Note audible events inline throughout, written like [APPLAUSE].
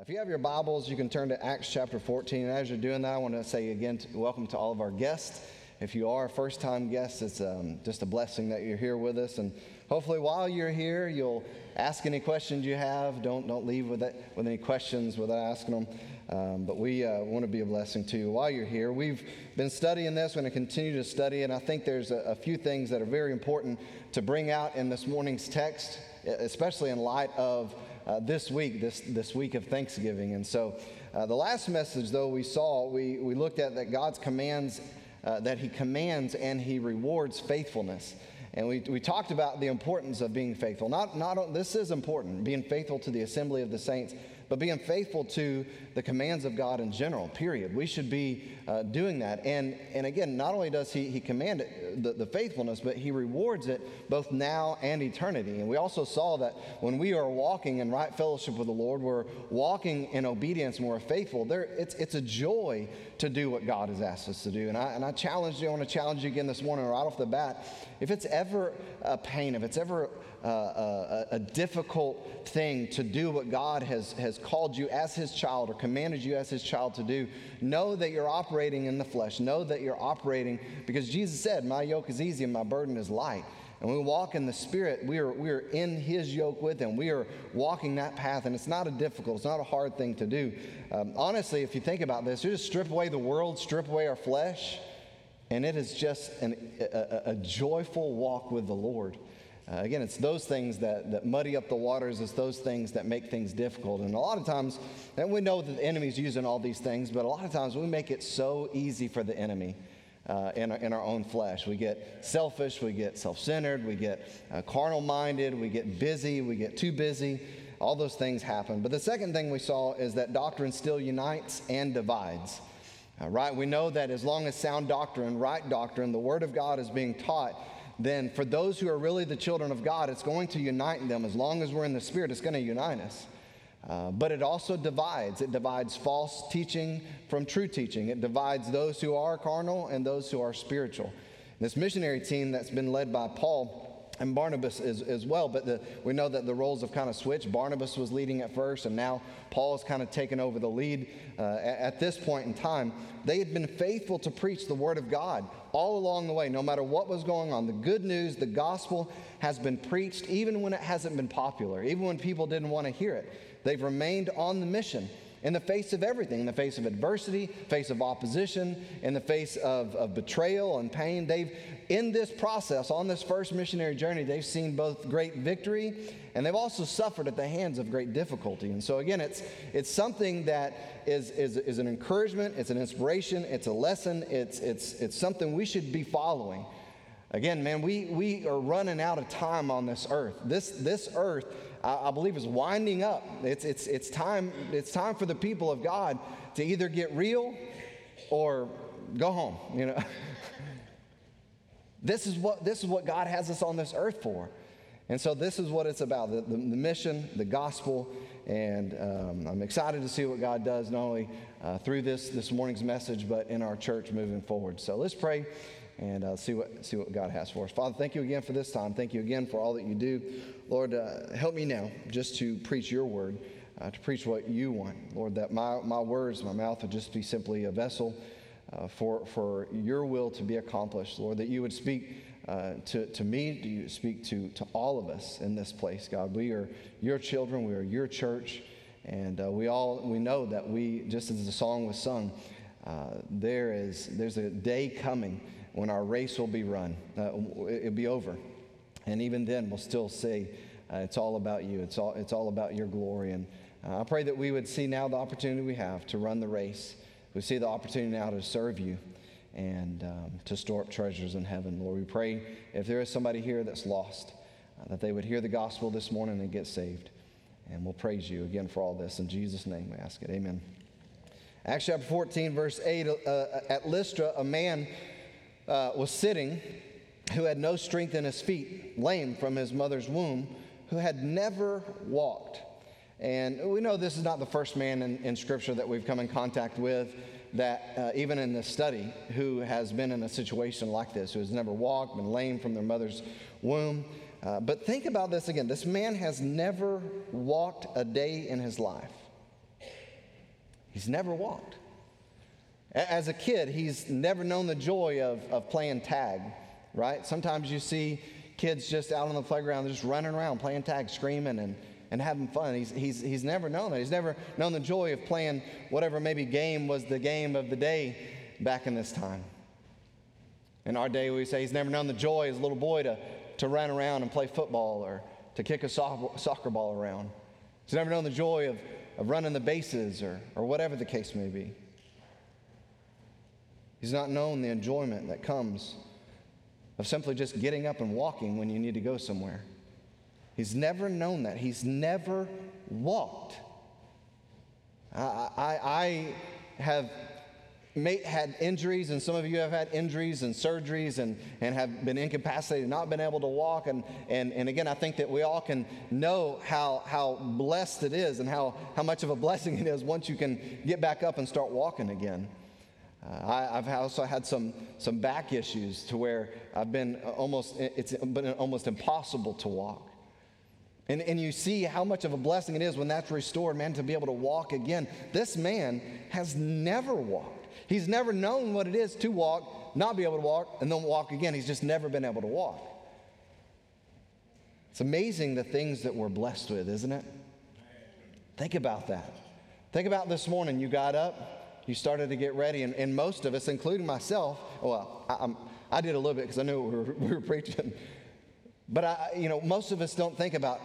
If you have your Bibles, you can turn to Acts chapter 14. And as you're doing that, I want to say again, to, welcome to all of our guests. If you are a first time guest, it's um, just a blessing that you're here with us. And hopefully, while you're here, you'll ask any questions you have. Don't, don't leave with, it, with any questions without asking them. Um, but we uh, want to be a blessing to you while you're here. We've been studying this, we're going to continue to study, and I think there's a, a few things that are very important to bring out in this morning's text, especially in light of uh, this week, this, this week of Thanksgiving. And so, uh, the last message, though, we saw, we, we looked at that God's commands, uh, that He commands and He rewards faithfulness. And we, we talked about the importance of being faithful. Not, not, this is important, being faithful to the assembly of the saints, but being faithful to the commands of God in general, period. We should be uh, doing that. And, and again, not only does He, he command it, the, the faithfulness, but He rewards it both now and eternity. And we also saw that when we are walking in right fellowship with the Lord, we're walking in obedience and we're faithful, there, it's, it's a joy to do what God has asked us to do. And I, and I challenge you, I want to challenge you again this morning right off the bat. If it's ever a pain, if it's ever uh, a, a, difficult thing to do what God has, has called you as His child or commanded you as His child to do, know that you're operating in the flesh. Know that you're operating because Jesus said, My yoke is easy and my burden is light. And we walk in the Spirit, we are, we are in His yoke with Him. We are walking that path, and it's not a difficult, it's not a hard thing to do. Um, honestly, if you think about this, you just strip away the world, strip away our flesh, and it is just an, a, a joyful walk with the Lord. Uh, again, it's those things that, that muddy up the waters. It's those things that make things difficult. And a lot of times, and we know that the enemy's using all these things, but a lot of times we make it so easy for the enemy uh, in, our, in our own flesh. We get selfish, we get self centered, we get uh, carnal minded, we get busy, we get too busy. All those things happen. But the second thing we saw is that doctrine still unites and divides. Uh, right? We know that as long as sound doctrine, right doctrine, the Word of God is being taught, then for those who are really the children of God, it's going to unite them. As long as we're in the Spirit, it's going to unite us. Uh, but it also divides. It divides false teaching from true teaching. It divides those who are carnal and those who are spiritual. This missionary team that's been led by Paul and Barnabas as, as well, but the, we know that the roles have kind of switched. Barnabas was leading at first, and now Paul has kind of taken over the lead uh, at, at this point in time. They had been faithful to preach the word of God all along the way, no matter what was going on. The good news, the gospel has been preached even when it hasn't been popular, even when people didn't want to hear it. They've remained on the mission in the face of everything, in the face of adversity, face of opposition, in the face of, of betrayal and pain. They've, in this process, on this first missionary journey, they've seen both great victory and they've also suffered at the hands of great difficulty. And so, again, it's, it's something that is, is, is an encouragement, it's an inspiration, it's a lesson, it's, it's, it's something we should be following. Again, man, we, we are running out of time on this earth. This, this earth I, I believe is winding up. It's, it's, it's, time, it's time for the people of God to either get real or go home, you know. [LAUGHS] this, is what, this is what God has us on this earth for. And so this is what it's about the, the, the mission, the gospel, and um, I'm excited to see what God does, not only uh, through this, this morning's message, but in our church moving forward. So let's pray and uh, see, what, see what God has for us. Father, thank you again for this time. Thank you again for all that you do. Lord, uh, help me now just to preach your word, uh, to preach what you want. Lord, that my, my words, my mouth would just be simply a vessel uh, for, for your will to be accomplished. Lord, that you would speak uh, to, to me, do you speak to, to all of us in this place, God. We are your children, we are your church, and uh, we all we know that we, just as the song was sung, there is there's a day coming when our race will be run. Uh, it'll be over. And even then, we'll still say, uh, it's all about you. It's all, it's all about your glory. And uh, I pray that we would see now the opportunity we have to run the race. We see the opportunity now to serve you and um, to store up treasures in heaven. Lord, we pray if there is somebody here that's lost, uh, that they would hear the gospel this morning and get saved. And we'll praise you again for all this. In Jesus' name we ask it. Amen. Acts chapter 14, verse 8 uh, at Lystra, a man uh, was sitting who had no strength in his feet, lame from his mother's womb, who had never walked. And we know this is not the first man in, in Scripture that we've come in contact with that, uh, even in this study, who has been in a situation like this, who has never walked, been lame from their mother's womb. Uh, but think about this again this man has never walked a day in his life. He's never walked. As a kid, he's never known the joy of, of playing tag, right? Sometimes you see kids just out on the playground, just running around, playing tag, screaming and, and having fun. He's, he's, he's never known that. He's never known the joy of playing whatever maybe game was the game of the day back in this time. In our day, we say he's never known the joy as a little boy to, to run around and play football or to kick a soccer ball around. He's never known the joy of, of running the bases or, or whatever the case may be. He's not known the enjoyment that comes of simply just getting up and walking when you need to go somewhere. He's never known that. He's never walked. I, I, I have May, had injuries, and some of you have had injuries and surgeries and, and have been incapacitated, not been able to walk. And, and, and again, I think that we all can know how, how blessed it is and how, how much of a blessing it is once you can get back up and start walking again. Uh, I, have also had some, some back issues to where I've been almost, it's been almost impossible to walk. And, and you see how much of a blessing it is when that's restored, man, to be able to walk again. This man has never walked. He's never known what it is to walk, not be able to walk, and then walk again. He's just never been able to walk. It's amazing the things that we're blessed with, isn't it? Think about that. Think about this morning. You got up, you started to get ready, and, and most of us, including myself, well, I, I did a little bit because I knew we were, [LAUGHS] we were preaching. But I, you know, most of us don't think about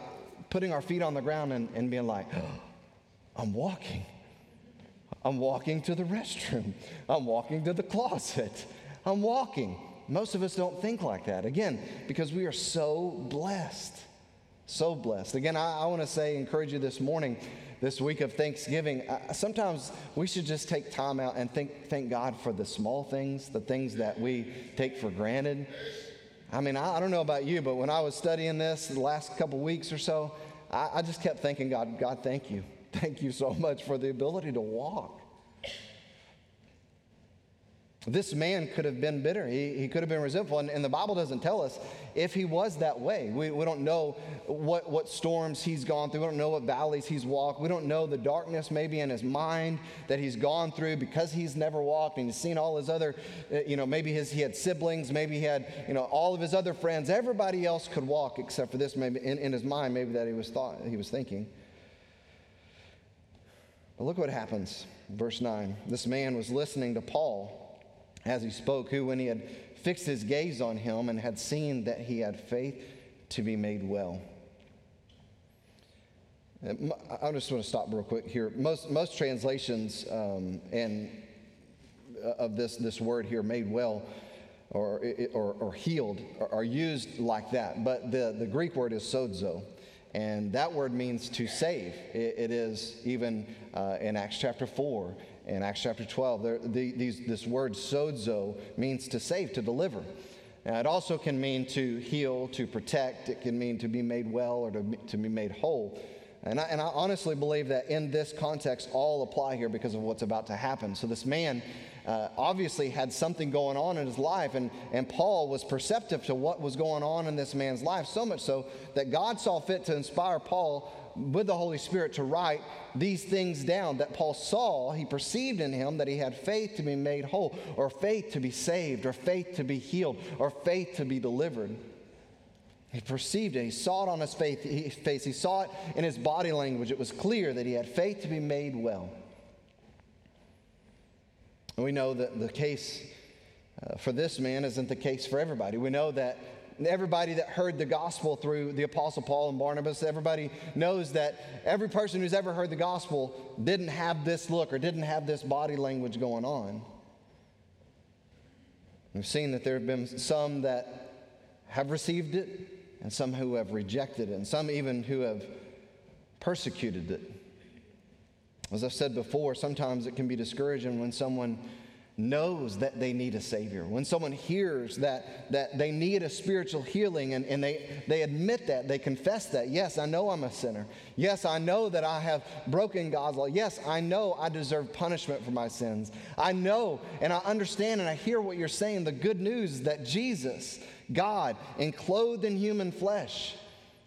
putting our feet on the ground and, and being like, oh, [GASPS] I'm walking. I'm walking to the restroom. I'm walking to the closet. I'm walking. Most of us don't think like that. Again, because we are so blessed. So blessed. Again, I, I want to say, encourage you this morning, this week of Thanksgiving. Uh, sometimes we should just take time out and think, thank God for the small things, the things that we take for granted. I mean, I, I don't know about you, but when I was studying this the last couple weeks or so, I, I just kept thinking, God, God, thank you. Thank you so much for the ability to walk. This man could have been bitter. He, he could have been resentful. And, and, the Bible doesn't tell us if he was that way. We, we don't know what, what storms he's gone through. We don't know what valleys he's walked. We don't know the darkness maybe in his mind that he's gone through because he's never walked and he's seen all his other, uh, you know, maybe his, he had siblings, maybe he had, you know, all of his other friends. Everybody else could walk except for this, maybe in, in his mind, maybe that he was, thought, he was thinking. But look what happens. Verse 9. This man was listening to Paul as he spoke, who, when he had fixed his gaze on him and had seen that he had faith to be made well. I just want to stop real quick here. Most, most translations um, and uh, of this, this word here, made well or, or, or healed, are used like that. But the, the Greek word is sozo. And that word means to save. it, it is even uh, in Acts chapter 4 in Acts chapter 12. There, the, these, this word sozo means to save, to deliver. Now, it also can mean to heal, to protect. It can mean to be made well or to, to be made whole. And I, and I honestly believe that in this context, all apply here because of what's about to happen. So, this man uh, obviously had something going on in his life, and, and Paul was perceptive to what was going on in this man's life, so much so that God saw fit to inspire Paul with the Holy Spirit to write these things down that Paul saw, he perceived in him that he had faith to be made whole, or faith to be saved, or faith to be healed, or faith to be delivered. He perceived it. He saw it on his faith face. He saw it in his body language. It was clear that he had faith to be made well. And we know that the case uh, for this man isn't the case for everybody. We know that everybody that heard the gospel through the Apostle Paul and Barnabas, everybody knows that every person who's ever heard the gospel didn't have this look or didn't have this body language going on. We've seen that there have been some that have received it, and some who have rejected it, and some even who have persecuted it. As I've said before, sometimes it can be discouraging when someone knows that they need a Savior, when someone hears that, that they need a spiritual healing and, and they, they admit that, they confess that, yes, I know I'm a sinner. Yes, I know that I have broken God's law. Yes, I know I deserve punishment for my sins. I know and I understand and I hear what you're saying. The good news is that Jesus, God, enclothed in human flesh,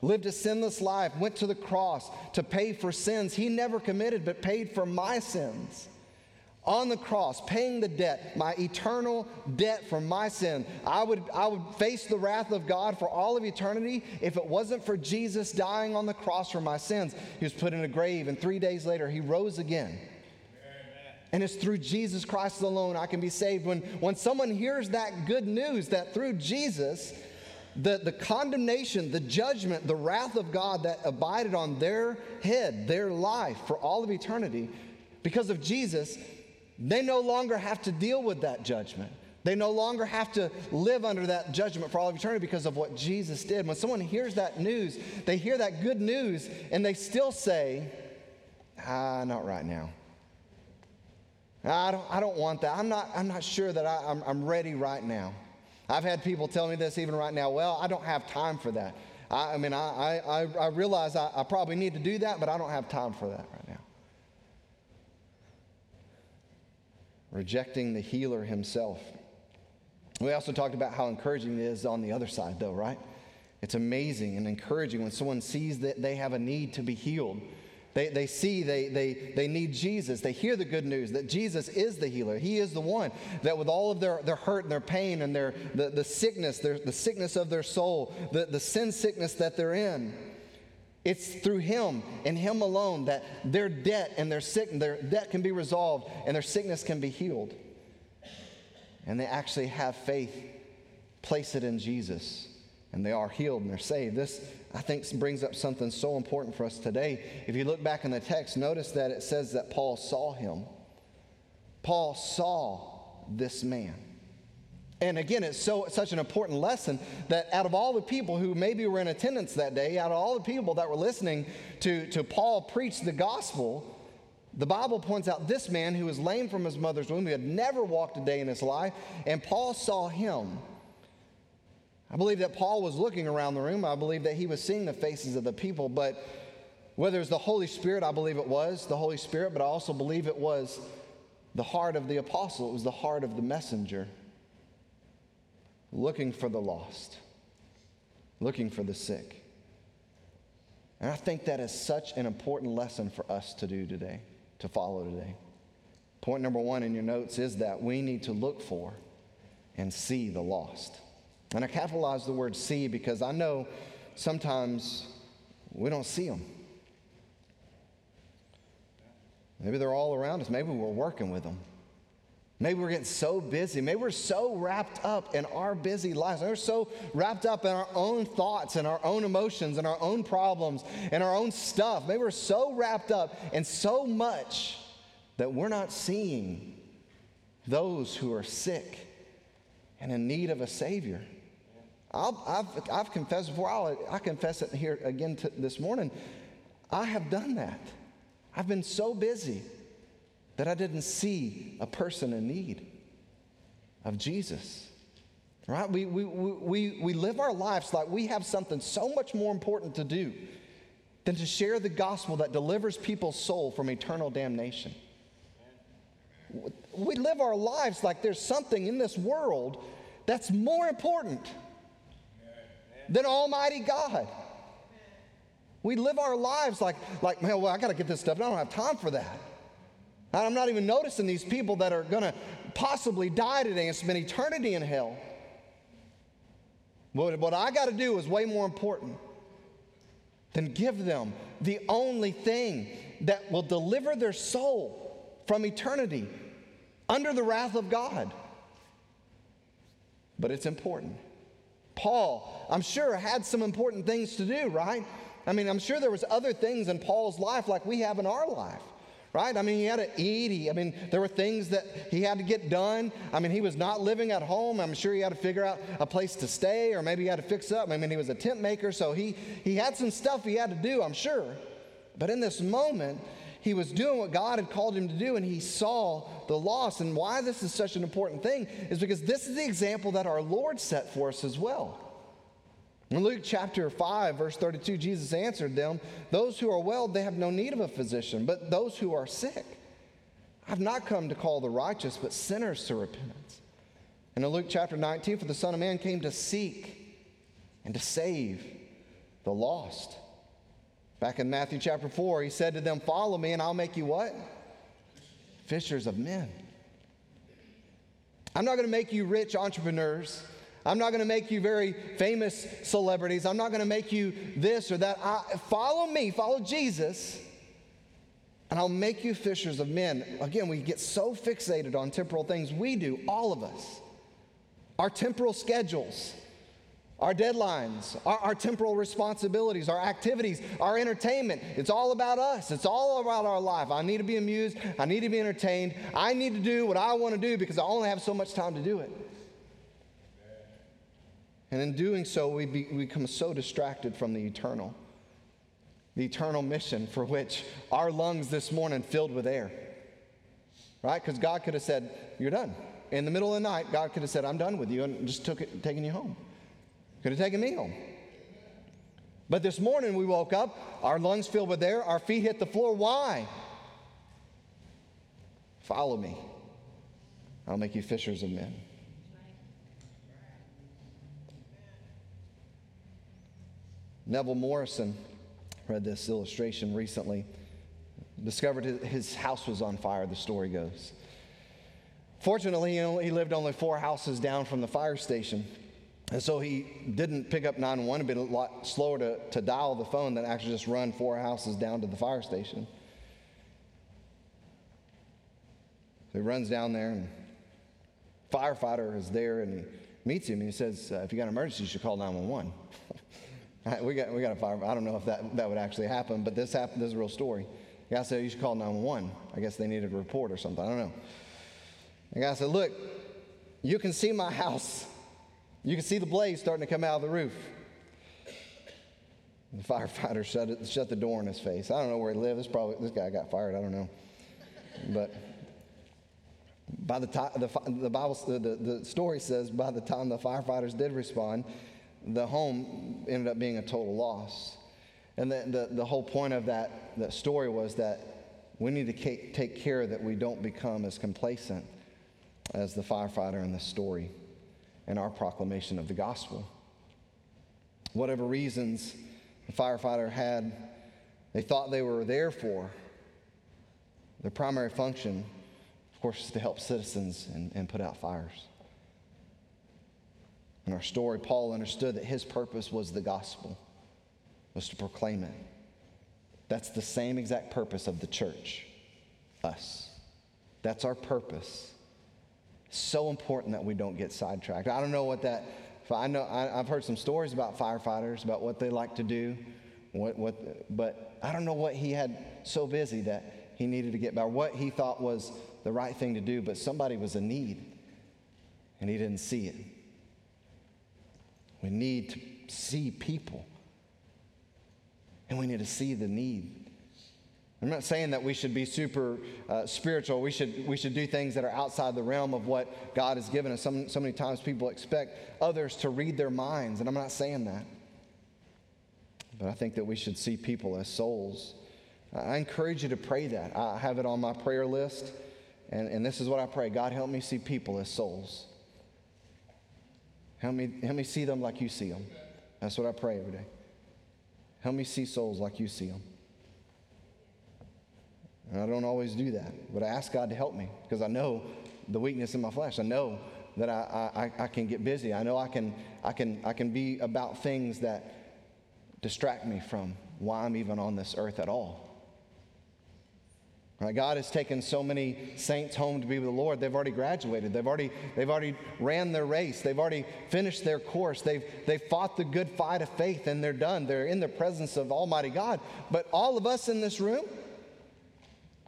lived a sinless life, went to the cross to pay for sins he never committed, but paid for my sins. On the cross, paying the debt, my eternal debt for my sin. I would, I would face the wrath of God for all of eternity if it wasn't for Jesus dying on the cross for my sins. He was put in a grave, and three days later, he rose again. And it's through Jesus Christ alone I can be saved. When, when someone hears that good news that through Jesus, the, the condemnation, the judgment, the wrath of God that abided on their head, their life for all of eternity, because of Jesus, they no longer have to deal with that judgment. They no longer have to live under that judgment for all of eternity because of what Jesus did. When someone hears that news, they hear that good news and they still say, ah, not right now. I don't, I don't want that. I'm not, I'm not sure that I, I'm, I'm ready right now. I've had people tell me this even right now. Well, I don't have time for that. I, I mean, I, I, I realize I, I probably need to do that, but I don't have time for that right now. Rejecting the healer himself. We also talked about how encouraging it is on the other side, though, right? It's amazing and encouraging when someone sees that they have a need to be healed they, they see they, they, they need Jesus. They hear the good news that Jesus is the healer. He is the one that, with all of their, their hurt and their pain and their, the, the sickness, their, the sickness of their soul, the, the sin sickness that they're in, it's through Him and Him alone that their debt and their sick, their debt can be resolved and their sickness can be healed. And they actually have faith, place it in Jesus, and they are healed and they're saved. This I think brings up something so important for us today. If you look back in the text, notice that it says that Paul saw him. Paul saw this man. And again, it's so such an important lesson that out of all the people who maybe were in attendance that day, out of all the people that were listening to, to Paul preach the gospel, the Bible points out this man who was lame from his mother's womb, who had never walked a day in his life, and Paul saw him. I believe that Paul was looking around the room. I believe that he was seeing the faces of the people, but whether it was the Holy Spirit, I believe it was the Holy Spirit, but I also believe it was the heart of the apostle, it was the heart of the messenger looking for the lost, looking for the sick. And I think that is such an important lesson for us to do today, to follow today. Point number one in your notes is that we need to look for and see the lost. And I capitalize the word see because I know sometimes we don't see them. Maybe they're all around us. Maybe we're working with them. Maybe we're getting so busy. Maybe we're so wrapped up in our busy lives. We're so wrapped up in our own thoughts and our own emotions and our own problems and our own stuff. Maybe we're so wrapped up in so much that we're not seeing those who are sick and in need of a Savior i have I've confessed before, I'll, I confess it here again this morning. I have done that. I've been so busy that I didn't see a person in need of Jesus. Right? We, we, we, we live our lives like we have something so much more important to do than to share the gospel that delivers people's soul from eternal damnation. We live our lives like there's something in this world that's more important than Almighty God. We live our lives like, like man, well, I got to get this stuff. I don't have time for that. I'm not even noticing these people that are going to possibly die today and spend eternity in hell. What, what I got to do is way more important than give them the only thing that will deliver their soul from eternity under the wrath of God. But it's important. Paul, I'm sure, had some important things to do, right? I mean, I'm sure there was other things in Paul's life like we have in our life right? I mean, he had to eat. He, I mean, there were things that he had to get done. I mean, he was not living at home. I'm sure he had to figure out a place to stay, or maybe he had to fix up. I mean, he was a tent maker, so he he had some stuff he had to do. I'm sure, but in this moment, he was doing what God had called him to do, and he saw the loss. And why this is such an important thing is because this is the example that our Lord set for us as well. In Luke chapter 5, verse 32, Jesus answered them, Those who are well, they have no need of a physician, but those who are sick. I've not come to call the righteous, but sinners to repentance. And in Luke chapter 19, for the Son of Man came to seek and to save the lost. Back in Matthew chapter 4, he said to them, Follow me, and I'll make you what? Fishers of men. I'm not going to make you rich entrepreneurs. I'm not going to make you very famous celebrities. I'm not going to make you this or that. I, follow me, follow Jesus, and I'll make you fishers of men. Again, we get so fixated on temporal things. We do, all of us. Our temporal schedules, our deadlines, our, our, temporal responsibilities, our activities, our entertainment. It's all about us. It's all about our life. I need to be amused. I need to be entertained. I need to do what I want to do because I only have so much time to do it. And in doing so, we, be, we become so distracted from the eternal, the eternal mission for which our lungs this morning filled with air. Right? Because God could have said, You're done. In the middle of the night, God could have said, I'm done with you, and just took it, taken you home. Could have taken me home. But this morning we woke up, our lungs filled with air, our feet hit the floor. Why? Follow me. I'll make you fishers of men. Neville Morrison read this illustration recently. Discovered his house was on fire, the story goes. Fortunately, he lived only four houses down from the fire station. And so he didn't pick up 911. It'd been a lot slower to, to dial the phone than actually just run four houses down to the fire station. So he runs down there, and firefighter is there, and he meets him, and he says, uh, "If you got an emergency, you should call 911." [LAUGHS] [LAUGHS] we got we got a fire. I don't know if that that would actually happen, but this happened. This is a real story. The guy said, "You should call 911." I guess they needed a report or something. I don't know. The guy said, "Look, you can see my house." You can see the blaze starting to come out of the roof. The firefighter [LAUGHS] shut, it, shut the door in his face. I don't know where he lived. This, probably, this guy got fired. I don't know. But by the time the, the Bible, the, the story says, by the time the firefighters did respond, the home ended up being a total loss. And the, the, the whole point of that, that story was that we need to take care that we don't become as complacent as the firefighter in the story and our proclamation of the gospel. Whatever reasons the firefighter had, they thought they were there for, their primary function, of course, is to help citizens and, and put out fires. In our story, Paul understood that his purpose was the gospel, was to proclaim it. That's the same exact purpose of the church, us. That's our purpose. So important that we don't get sidetracked. I don't know what that, I know, I, have heard some stories about firefighters, about what they like to do, what, what, but I don't know what he had so busy that he needed to get by, what he thought was the right thing to do, but somebody was in need and he didn't see it. We need to see people and we need to see the need. I'm not saying that we should be super uh, spiritual. We should, we should do things that are outside the realm of what God has given us. Some, so many times people expect others to read their minds, and I'm not saying that. But I think that we should see people as souls. I encourage you to pray that. I have it on my prayer list, and, and this is what I pray God, help me see people as souls. Help me, help me see them like you see them. That's what I pray every day. Help me see souls like you see them. And I don't always do that, but I ask God to help me because I know the weakness in my flesh. I know that I, I, I can get busy. I know I can, I, can, I can be about things that distract me from why I'm even on this earth at all. God has taken so many saints home to be with the Lord. They've already graduated. They've already, they've already ran their race. They've already finished their course. They've, they've fought the good fight of faith and they're done. They're in the presence of Almighty God. But all of us in this room,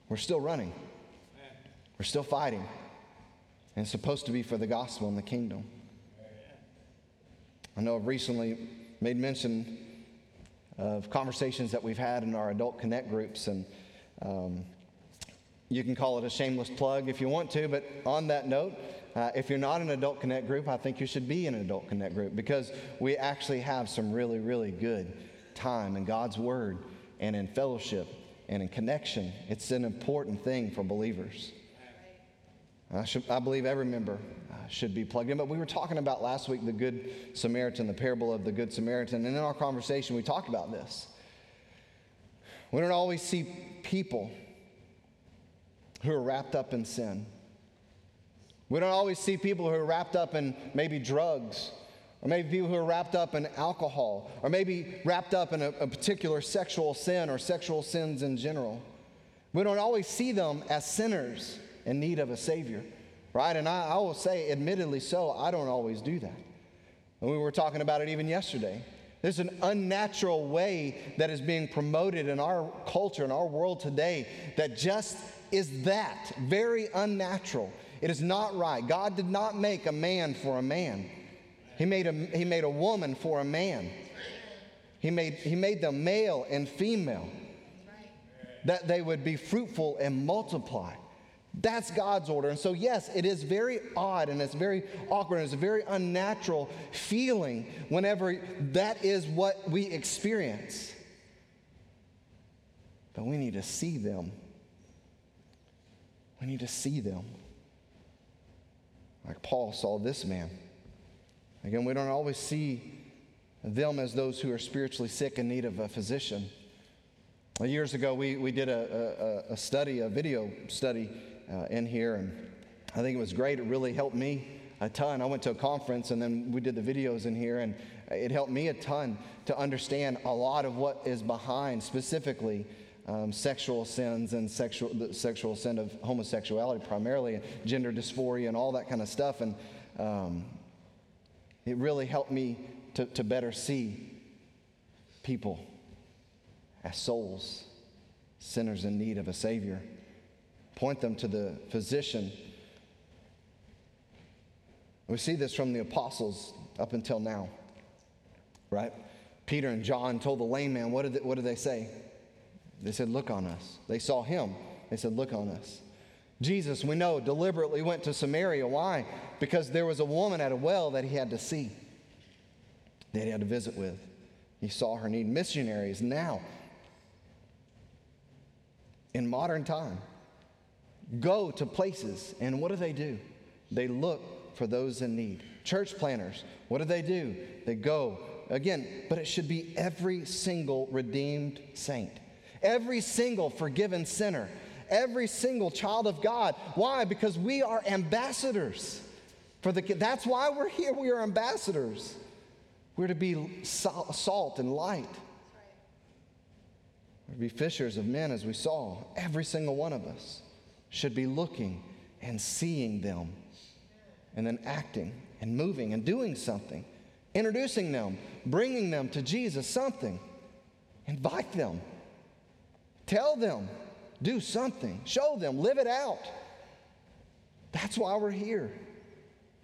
we're still running, we're still fighting. And it's supposed to be for the gospel and the kingdom. I know I've recently made mention of conversations that we've had in our adult connect groups, and um, you can call it a shameless plug if you want to, but on that note, uh, if you're not an adult connect group, I think you should be in an adult connect group because we actually have some really, really good time in God's Word and in fellowship and in connection. It's an important thing for believers. I, should, I believe every member uh, should be plugged in. But we were talking about last week the Good Samaritan, the parable of the Good Samaritan. And in our conversation, we talked about this. We don't always see people who are wrapped up in sin. We don't always see people who are wrapped up in maybe drugs, or maybe people who are wrapped up in alcohol, or maybe wrapped up in a, a particular sexual sin or sexual sins in general. We don't always see them as sinners in need of a Savior, right? And I, I will say, admittedly so, I don't always do that. And we were talking about it even yesterday. There's an unnatural way that is being promoted in our culture, in our world today, that just is that very unnatural. It is not right. God did not make a man for a man, He made a, he made a woman for a man. He made, he made them male and female, that they would be fruitful and multiply. That's God's order. And so, yes, it is very odd and it's very awkward and it's a very unnatural feeling whenever that is what we experience. But we need to see them. We need to see them. Like Paul saw this man. Again, we don't always see them as those who are spiritually sick in need of a physician. Years ago, we, we did a, a, a study, a video study uh, in here, and I think it was great. It really helped me a ton. I went to a conference and then we did the videos in here, and it helped me a ton to understand a lot of what is behind specifically um, sexual sins and sexual, the sexual sin of homosexuality primarily, and gender dysphoria and all that kind of stuff. And um, it really helped me to, to better see people as souls, sinners in need of a Savior point them to the physician. We see this from the apostles up until now, right? Peter and John told the lame man, what did they, what did they say? They said, Look on us. They saw him. They said, Look on us. Jesus, we know, deliberately went to Samaria. Why? Because there was a woman at a well that he had to see, that he had to visit with. He saw her need. Missionaries now, in modern time, go to places, and what do they do? They look for those in need. Church planners, what do they do? They go. Again, but it should be every single redeemed saint, every single forgiven sinner, every single child of God. Why? Because we are ambassadors. For the, that's why we're here. We are ambassadors. We're to be salt and light. We're to be fishers of men, as we saw, every single one of us should be looking and seeing them and then acting and moving and doing something, introducing them, bringing them to Jesus, something. Invite them, tell them, do something, show them, live it out. That's why we're here.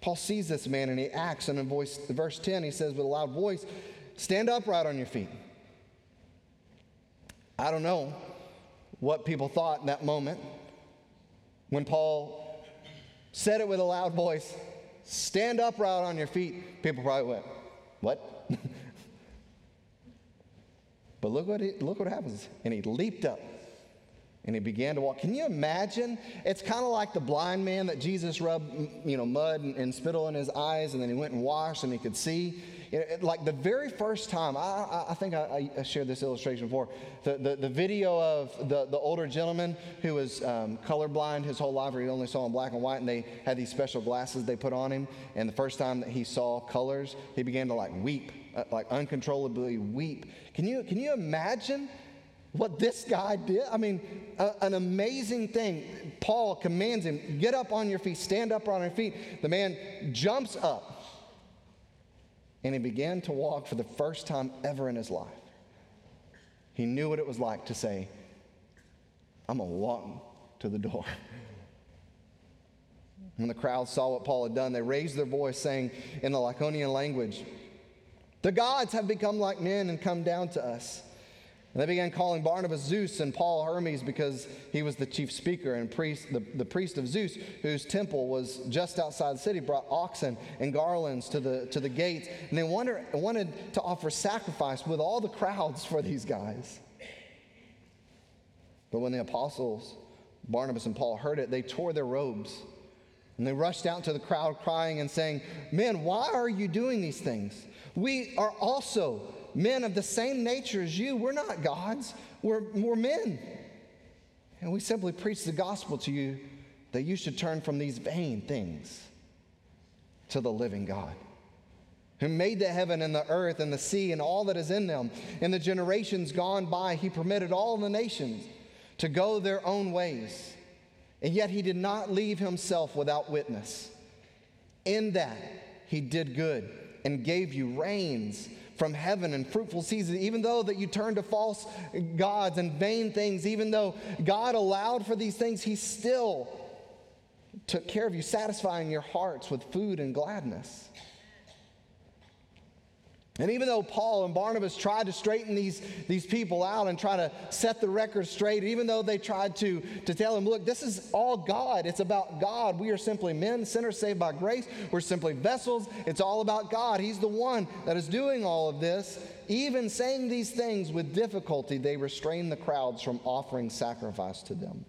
Paul sees this man and he acts, and in voice, verse 10, he says with a loud voice, Stand upright on your feet. I don't know what people thought in that moment. When Paul said it with a loud voice, stand upright on your feet, people probably went, What? But look what, he, look what happens. And he leaped up and he began to walk. Can you imagine? It's kind of like the blind man that Jesus rubbed, you know, mud and, and spittle in his eyes, and then he went and washed, and he could see. It, like the very first time, I, I, I think I, I, shared this illustration before. The, the, the, video of the, the older gentleman who was um, colorblind his whole life, or he only saw in black and white, and they had these special glasses they put on him. And the first time that he saw colors, he began to like weep, Uh, like uncontrollably weep. Can you, can you imagine? what this guy did. I mean, a, an amazing thing. Paul commands him, get up on your feet, stand up on your feet. The man jumps up and he began to walk for the first time ever in his life. He knew what it was like to say, I'm going to walk to the door. When the crowd saw what Paul had done, they raised their voice, saying in the Lycaonian language, The gods have become like men and come down to us. And they began calling Barnabas Zeus and Paul Hermes because he was the chief speaker and priest, the, the priest of Zeus, whose temple was just outside the city, brought oxen and garlands to the, to the gates. And they wanted, wanted to offer sacrifice with all the crowds for these guys. But when the apostles, Barnabas and Paul, heard it, they tore their robes And they rushed out to the crowd crying and saying, Men, why are you doing these things? We are also men of the same nature as you. We're not gods, we're, we're men. And we simply preach the gospel to you that you should turn from these vain things to the living God who made the heaven and the earth and the sea and all that is in them. In the generations gone by, he permitted all the nations to go their own ways. And yet he did not leave himself without witness. In that, he did good and gave you rains from heaven and fruitful seasons, even though that you turned to false gods and vain things, even though God allowed for these things, he still took care of you, satisfying your hearts with food and gladness. And even though Paul and Barnabas tried to straighten these, these people out and try to set the record straight, even though they tried to, to tell them, look, this is all God. It's about God. We are simply men, sinners saved by grace. We're simply vessels. It's all about God. He's the one that is doing all of this. Even saying these things with difficulty, they restrain the crowds from offering sacrifice to them.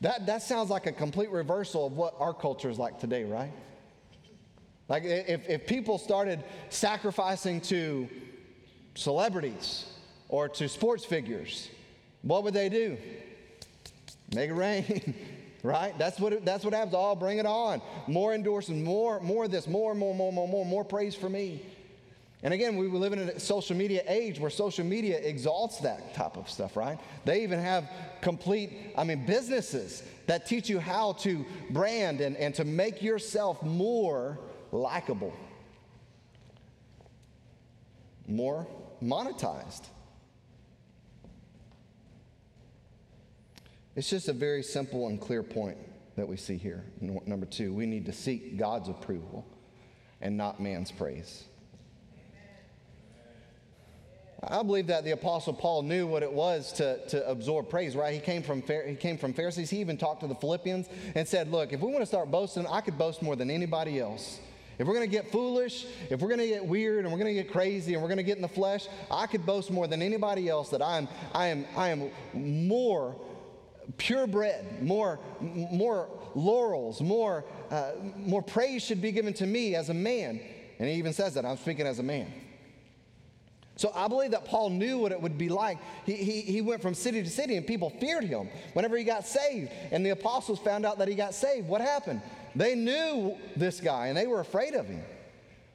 That, that sounds like a complete reversal of what our culture is like today, right? Like if, if people started sacrificing to celebrities or to sports figures, what would they do? Make it rain. [LAUGHS] right? That's what it, that's what happens. Oh, bring it on. More endorsements, more more of this, more, more, more, more, more, more praise for me. And again, we live in a social media age where social media exalts that type of stuff, right? They even have complete, I mean, businesses that teach you how to brand and, and to make yourself more likable, more monetized. It's just a very simple and clear point that we see here. Number two, we need to seek God's approval and not man's praise. I believe that the Apostle Paul knew what it was to, to absorb praise, right? He came, from, he came from Pharisees. He even talked to the Philippians and said, Look, if we want to start boasting, I could boast more than anybody else. If we're going to get foolish, if we're going to get weird and we're going to get crazy and we're going to get in the flesh, I could boast more than anybody else that I am, I am, I am more purebred, more, more laurels, more, uh, more praise should be given to me as a man. And he even says that I'm speaking as a man. So I believe that Paul knew what it would be like. He, he, he went from city to city and people feared him whenever he got saved. And the apostles found out that he got saved. What happened? They knew this guy and they were afraid of him.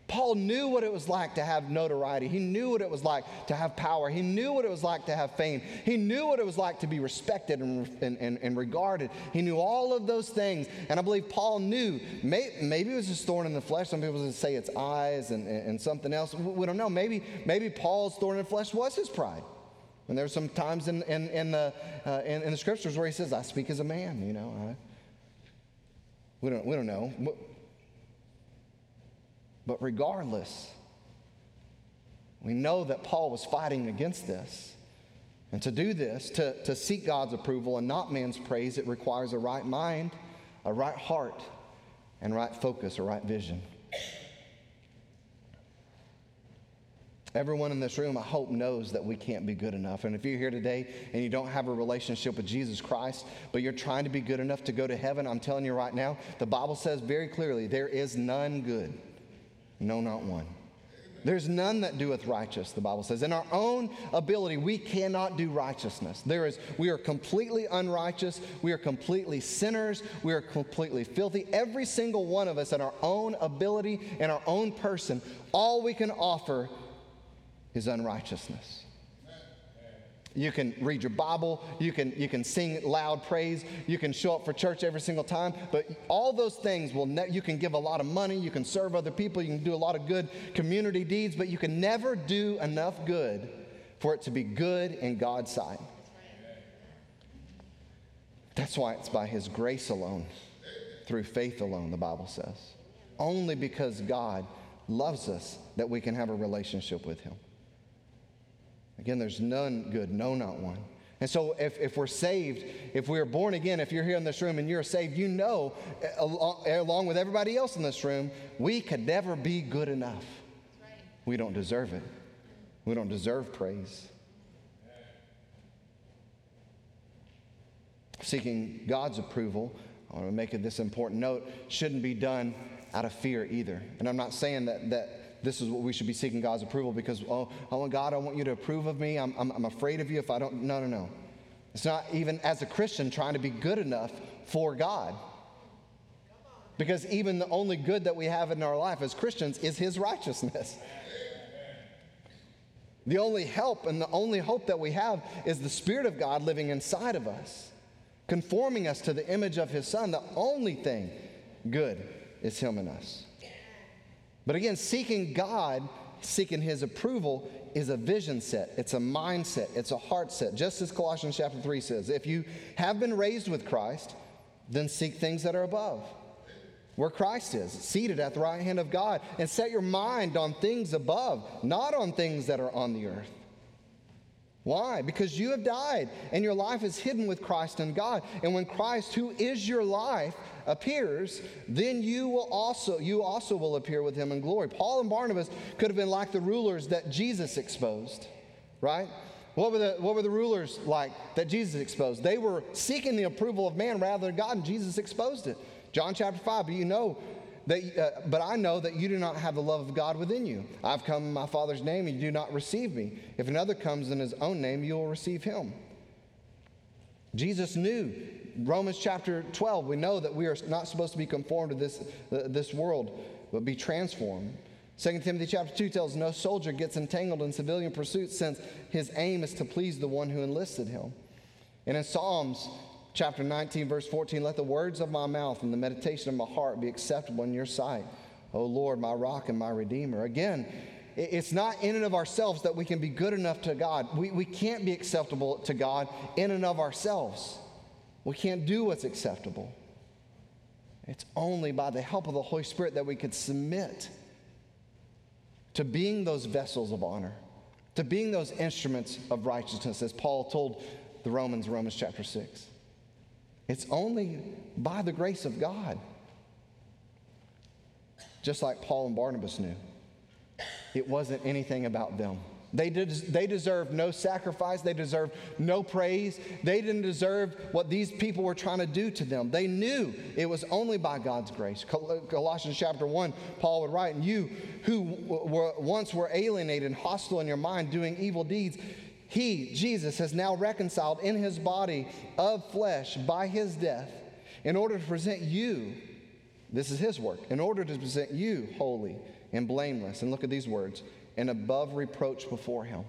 Paul knew what it was like to have notoriety. He knew what it was like to have power. He knew what it was like to have fame. He knew what it was like to be respected and, and, and, and regarded. He knew all of those things. And I believe Paul knew. May, maybe it was just thorn in the flesh. Some people say it's eyes and, and something else. We don't know. Maybe, maybe Paul's thorn in the flesh was his pride. And there's some times in, in, in the, uh, in, in, the scriptures where he says, I speak as a man, you know. I, we don't, we don't know. But regardless, we know that Paul was fighting against this. And to do this, to, to seek God's approval and not man's praise, it requires a right mind, a right heart, and right focus, a right vision. Everyone in this room, I hope, knows that we can't be good enough. And if you're here today and you don't have a relationship with Jesus Christ, but you're trying to be good enough to go to heaven, I'm telling you right now, the Bible says very clearly there is none good. No, not one. There's none that doeth righteous, the Bible says. In our own ability, we cannot do righteousness. There is, we are completely unrighteous. We are completely sinners. We are completely filthy. Every single one of us, in our own ability, in our own person, all we can offer is unrighteousness. You can read your Bible, you can, you can sing loud praise, you can show up for church every single time, but all those things will, ne- you can give a lot of money, you can serve other people, you can do a lot of good community deeds, but you can never do enough good for it to be good in God's sight. That's why it's by His grace alone, through faith alone, the Bible says. Only because God loves us that we can have a relationship with Him. Again, there's none good, no, not one. And so, if, if we're saved, if we're born again, if you're here in this room and you're saved, you know, along with everybody else in this room, we could never be good enough. We don't deserve it. We don't deserve praise. Seeking God's approval I want to make this important note, shouldn't be done out of fear either. And I'm not saying that, that this is what we should be seeking God's approval because, oh, want God, I want you to approve of me. I'm, I'm, I'm afraid of you if I don't. No, no, no. It's not even as a Christian trying to be good enough for God. Because even the only good that we have in our life as Christians is His righteousness. The only help and the only hope that we have is the Spirit of God living inside of us, conforming us to the image of His Son. The only thing good is Him in us. But again, seeking God, seeking His approval, is a vision set, it's a mindset, it's a heart set. Just as Colossians chapter 3 says, if you have been raised with Christ, then seek things that are above where Christ is, seated at the right hand of God, and set your mind on things above, not on things that are on the earth. Why? Because you have died and your life is hidden with Christ in God. And when Christ, who is your life, appears, then you will also you also will appear with him in glory. Paul and Barnabas could have been like the rulers that Jesus exposed, right? What were, the, what were the rulers like that Jesus exposed? They were seeking the approval of man rather than God, and Jesus exposed it. John chapter 5, but you know that, uh, but I know that you do not have the love of God within you. I've come in my Father's name, and you do not receive me. If another comes in his own name, you will receive him. Jesus knew. Romans chapter 12, we know that we are not supposed to be conformed to this, uh, this world, but be transformed. 2 Timothy chapter 2 tells no soldier gets entangled in civilian pursuits since his aim is to please the one who enlisted him. And in Psalms chapter 19, verse 14 Let the words of my mouth and the meditation of my heart be acceptable in your sight, O Lord, my rock and my redeemer. Again, it's not in and of ourselves that we can be good enough to God. We, we can't be acceptable to God in and of ourselves. We can't do what's acceptable. It's only by the help of the Holy Spirit that we could submit to being those vessels of honor, to being those instruments of righteousness, as Paul told the Romans, Romans chapter 6. It's only by the grace of God. Just like Paul and Barnabas knew, it wasn't anything about them. They, did, they deserved no sacrifice. They deserved no praise. They didn't deserve what these people were trying to do to them. They knew it was only by God's grace. Uh, Colossians chapter 1, Paul would write, And you who were, once were alienated and hostile in your mind, doing evil deeds, he, Jesus, has now reconciled in his body of flesh by his death in order to present you, this is his work, in order to present you holy and blameless. And look at these words and above reproach before him.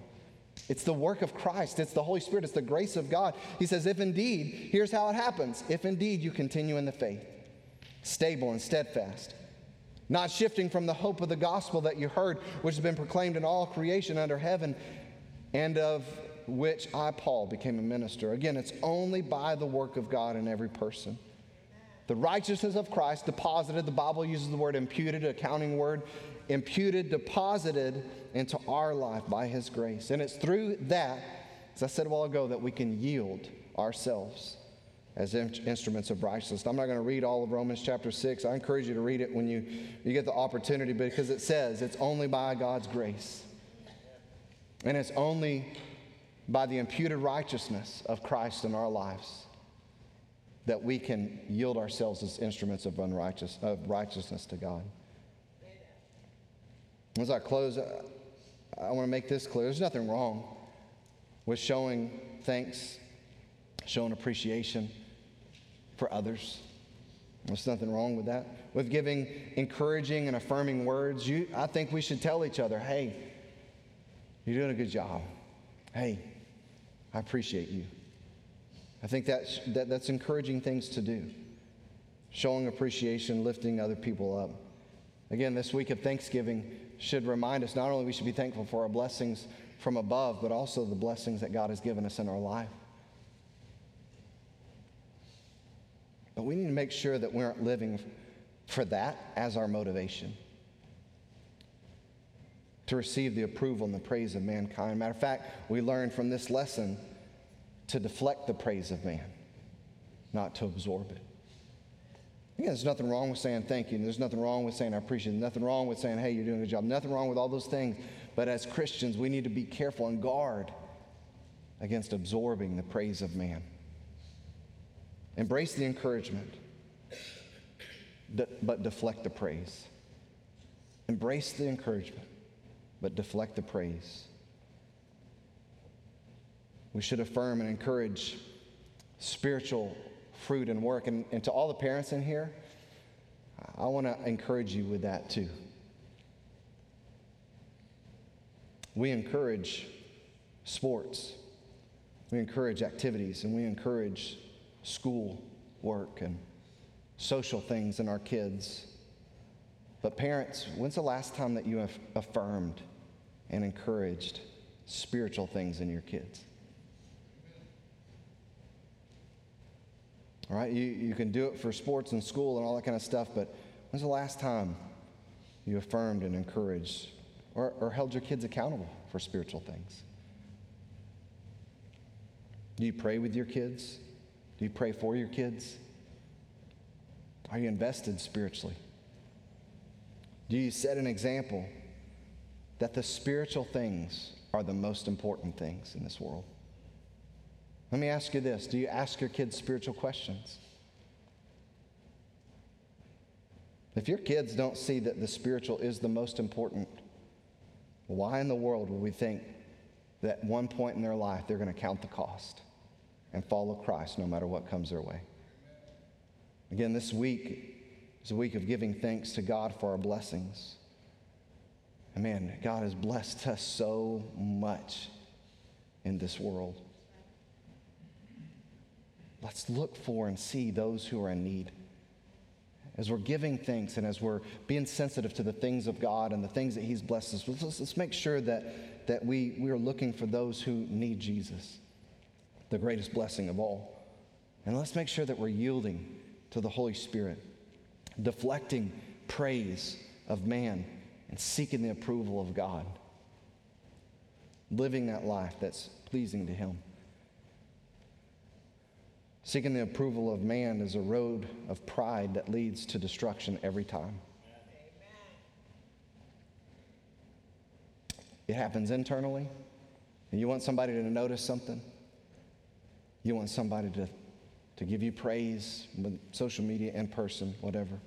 It's the work of Christ. It's the Holy Spirit. It's the grace of God. He says, if indeed, here's how it happens if indeed you continue in the faith, stable and steadfast, not shifting from the hope of the gospel that you heard, which has been proclaimed in all creation under heaven, and of which I, Paul, became a minister. Again, it's only by the work of God in every person. The righteousness of Christ deposited, the Bible uses the word imputed, accounting word, imputed, deposited into our life by His grace. And it's through that, as I said a while ago, that we can yield ourselves as in- instruments of righteousness. I'm not going to read all of Romans chapter 6. I encourage you to read it when you, you get the opportunity because it says it's only by God's grace. And it's only by the imputed righteousness of Christ in our lives that we can yield ourselves as instruments of, unrighteous, of righteousness to God. As I close, uh, I want to make this clear. There's nothing wrong with showing thanks, showing appreciation for others. There's nothing wrong with that. With giving encouraging and affirming words, you, I think we should tell each other, hey, you're doing a good job. Hey, I appreciate you. I think that's, that, that's encouraging things to do. Showing appreciation, lifting other people up. Again, this week of Thanksgiving should remind us not only we should be thankful for our blessings from above, but also the blessings that God has given us in our life. But we need to make sure that we aren't living for that as our motivation to receive the approval and the praise of mankind. Matter of fact, we learn from this lesson to deflect the praise of man, not to absorb it. Again, there's nothing wrong with saying thank you. There's nothing wrong with saying I appreciate it. Nothing wrong with saying, hey, you're doing a good job. Nothing wrong with all those things. But as Christians, we need to be careful and guard against absorbing the praise of man. Embrace the encouragement. but deflect the praise. Embrace the encouragement, but deflect the praise. We should affirm and encourage spiritual fruit and work. And, and to all the parents in here, I want to encourage you with that too. We encourage sports, we encourage activities, and we encourage school work and social things in our kids. But, parents, when's the last time that you have affirmed and encouraged spiritual things in your kids? All right, you, you can do it for sports and school and all that kind of stuff, but when's the last time you affirmed and encouraged or, or held your kids accountable for spiritual things? Do you pray with your kids? Do you pray for your kids? Are you invested spiritually? Do you set an example that the spiritual things are the most important things in this world? Let me ask you this Do you ask your kids spiritual questions? If your kids don't see that the spiritual is the most important, why in the world would we think that one point in their life they're going to count the cost and follow Christ no matter what comes their way? Again, this week is a week of giving thanks to God for our blessings. And man, God has blessed us so much in this world. Let's look for and see those who are in need. As we're giving thanks and as we're being sensitive to the things of God and the things that He's blessed us with, let's, let's make sure that, that we, we are looking for those who need Jesus, the greatest blessing of all. And let's make sure that we're yielding to the Holy Spirit, deflecting praise of man and seeking the approval of God, living that life that's pleasing to Him. Seeking the approval of man is a road of pride that leads to destruction every time. It happens internally. And you want somebody to notice something. You want somebody to, to give you praise social media, in person, whatever.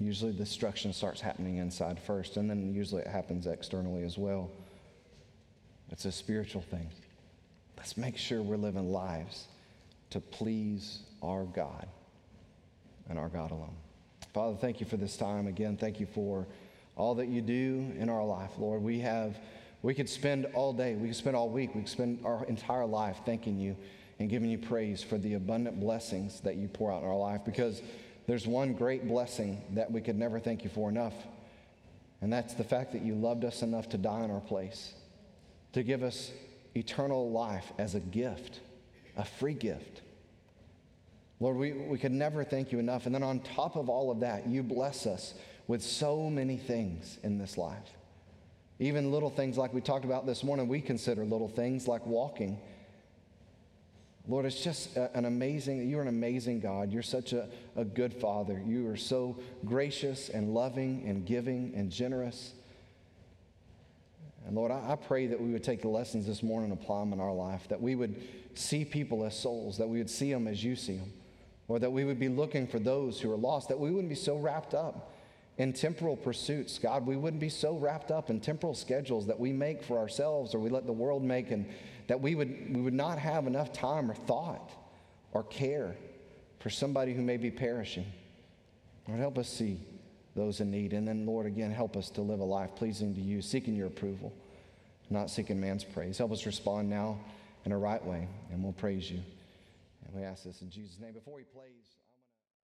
Usually destruction starts happening inside first, and then usually it happens externally as well. It's a spiritual thing. Let's make sure we're living lives to please our God and our God alone. Father, thank you for this time. Again, thank you for all that you do in our life, Lord. We have, we could spend all day, we could spend all week, we could spend our entire life thanking you and giving you praise for the abundant blessings that you pour out in our life because there's one great blessing that we could never thank you for enough. And that's the fact that you loved us enough to die in our place, to give us eternal life as a gift, a free gift. Lord, we, we could never thank you enough. And then on top of all of that, you bless us with so many things in this life. Even little things like we talked about this morning, we consider little things like walking. Lord, it's just an amazing, you're an amazing God. You're such a, a good Father. You are so gracious and loving and giving and generous. And Lord, I, I pray that we would take the lessons this morning and apply them in our life, that we would see people as souls, that we would see them as you see them, or that we would be looking for those who are lost, that we wouldn't be so wrapped up in temporal pursuits. God, we wouldn't be so wrapped up in temporal schedules that we make for ourselves or we let the world make, and that we would, we would not have enough time or thought or care for somebody who may be perishing. Lord, help us see those in need. And then, Lord, again, help us to live a life pleasing to you, seeking your approval, not seeking man's praise. Help us respond now in a right way, and we'll praise you. And we ask this in Jesus' name. Before he plays,